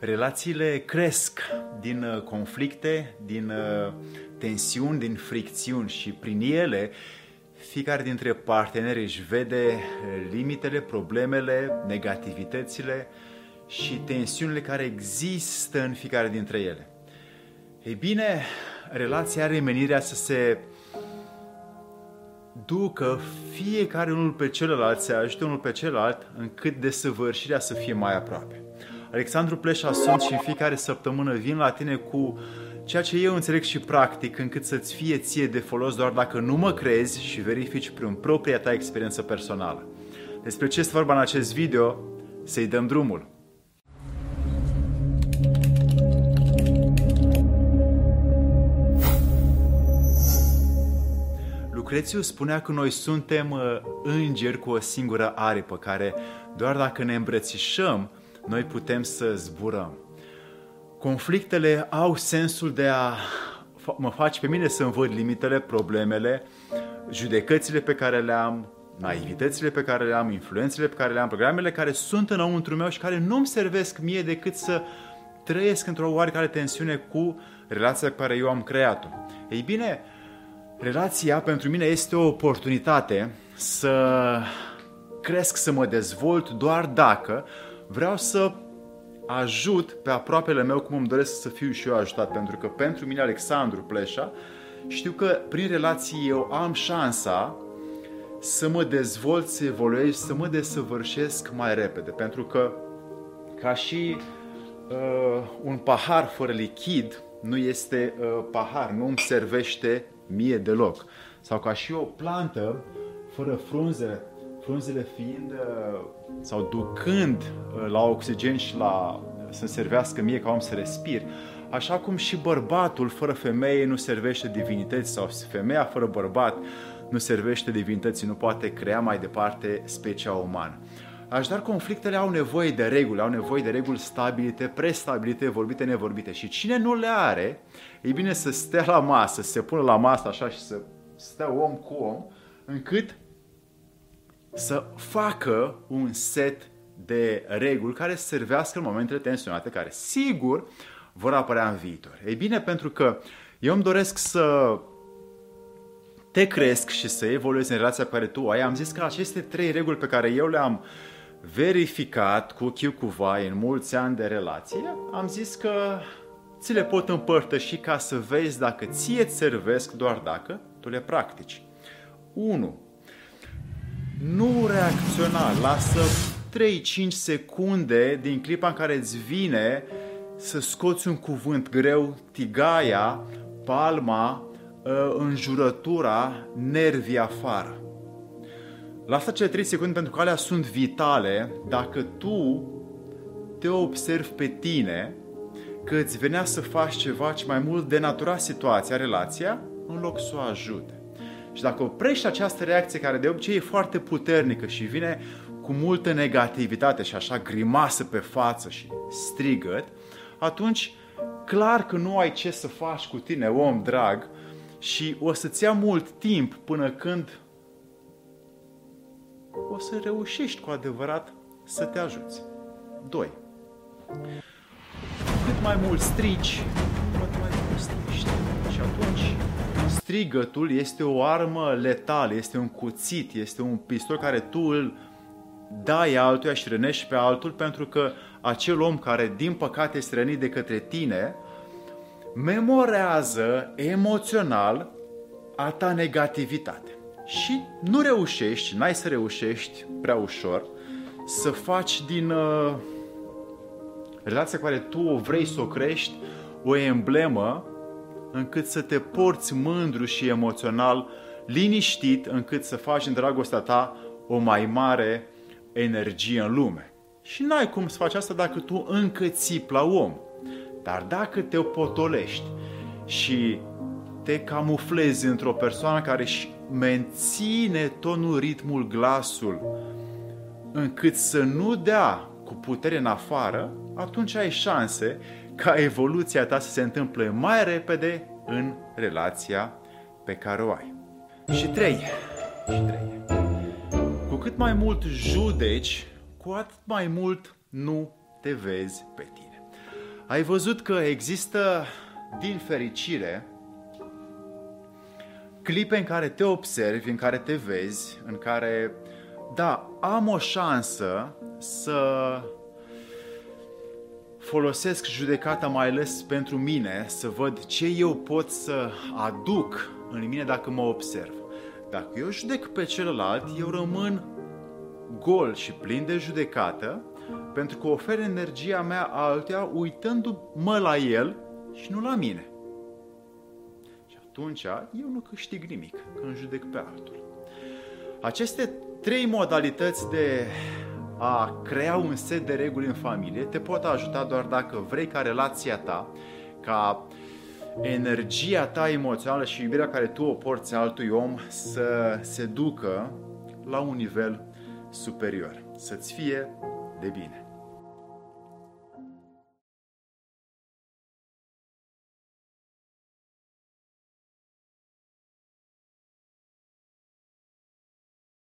Relațiile cresc din uh, conflicte, din uh, tensiuni, din fricțiuni și prin ele fiecare dintre parteneri își vede uh, limitele, problemele, negativitățile și tensiunile care există în fiecare dintre ele. Ei bine, relația are menirea să se ducă fiecare unul pe celălalt, să ajute unul pe celălalt, încât desăvârșirea să fie mai aproape. Alexandru Pleșa sunt și în fiecare săptămână vin la tine cu ceea ce eu înțeleg și practic, încât să-ți fie ție de folos doar dacă nu mă crezi și verifici prin propria ta experiență personală. Despre ce este vorba în acest video, să-i dăm drumul. Lucrețiu spunea că noi suntem uh, îngeri cu o singură aripă, care doar dacă ne îmbrățișăm, noi putem să zburăm. Conflictele au sensul de a mă face pe mine să învăț limitele, problemele, judecățile pe care le am, naivitățile pe care le am, influențele pe care le am, programele care sunt înăuntru meu și care nu-mi servesc mie decât să trăiesc într-o oarecare tensiune cu relația pe care eu am creat-o. Ei bine, relația pentru mine este o oportunitate să cresc, să mă dezvolt doar dacă vreau să ajut pe aproapele meu cum îmi doresc să fiu și eu ajutat. Pentru că pentru mine, Alexandru Pleșa, știu că prin relații eu am șansa să mă dezvolt, să evoluez, să mă desăvârșesc mai repede. Pentru că ca și uh, un pahar fără lichid nu este uh, pahar, nu îmi servește mie deloc. Sau ca și o plantă fără frunze frunzele fiind uh, sau ducând uh, la oxigen și la să servească mie ca om să respir, așa cum și bărbatul fără femeie nu servește divinități sau femeia fără bărbat nu servește divinității, nu poate crea mai departe specia umană. Așadar, conflictele au nevoie de reguli, au nevoie de reguli stabilite, prestabilite, vorbite, nevorbite. Și cine nu le are, e bine să stea la masă, să se pună la masă așa și să stea om cu om, încât să facă un set de reguli care să servească în momentele tensionate, care sigur vor apărea în viitor. Ei bine, pentru că eu îmi doresc să te cresc și să evoluezi în relația pe care tu ai, am zis că aceste trei reguli pe care eu le-am verificat cu chiu cu vai în mulți ani de relație, am zis că ți le pot împărtăși ca să vezi dacă ție îți servesc doar dacă tu le practici. 1 nu reacționa, lasă 3-5 secunde din clipa în care îți vine să scoți un cuvânt greu, tigaia, palma, ă, înjurătura, nervii afară. Lasă cele 3 secunde pentru că alea sunt vitale dacă tu te observi pe tine că îți venea să faci ceva ce mai mult denatura situația, relația, în loc să o ajute. Și dacă oprești această reacție care de obicei e foarte puternică și vine cu multă negativitate și așa grimasă pe față și strigăt, atunci clar că nu ai ce să faci cu tine, om drag, și o să-ți ia mult timp până când o să reușești cu adevărat să te ajuți. 2. Cât mai mult strici, cu atât mai mult strici. Și atunci strigătul este o armă letală, este un cuțit, este un pistol care tu îl dai altuia și rănești pe altul pentru că acel om care din păcate este rănit de către tine memorează emoțional a ta negativitate. Și nu reușești, n-ai să reușești prea ușor să faci din uh, relația care tu o vrei să o crești o emblemă încât să te porți mândru și emoțional liniștit încât să faci în dragostea ta o mai mare energie în lume. Și n-ai cum să faci asta dacă tu încă țipi la om. Dar dacă te potolești și te camuflezi într-o persoană care își menține tonul, ritmul, glasul, încât să nu dea cu putere în afară, atunci ai șanse ca evoluția ta să se întâmple mai repede în relația pe care o ai. Și trei. Și trei. Cu cât mai mult judeci, cu atât mai mult nu te vezi pe tine. Ai văzut că există, din fericire, clipe în care te observi, în care te vezi, în care, da, am o șansă să folosesc judecata mai ales pentru mine, să văd ce eu pot să aduc în mine dacă mă observ. Dacă eu judec pe celălalt, eu rămân gol și plin de judecată, pentru că ofer energia mea altuia uitându-mă la el și nu la mine. Și atunci eu nu câștig nimic când judec pe altul. Aceste trei modalități de a crea un set de reguli în familie te pot ajuta doar dacă vrei ca relația ta, ca energia ta emoțională și iubirea care tu o porți altui om să se ducă la un nivel superior, să-ți fie de bine.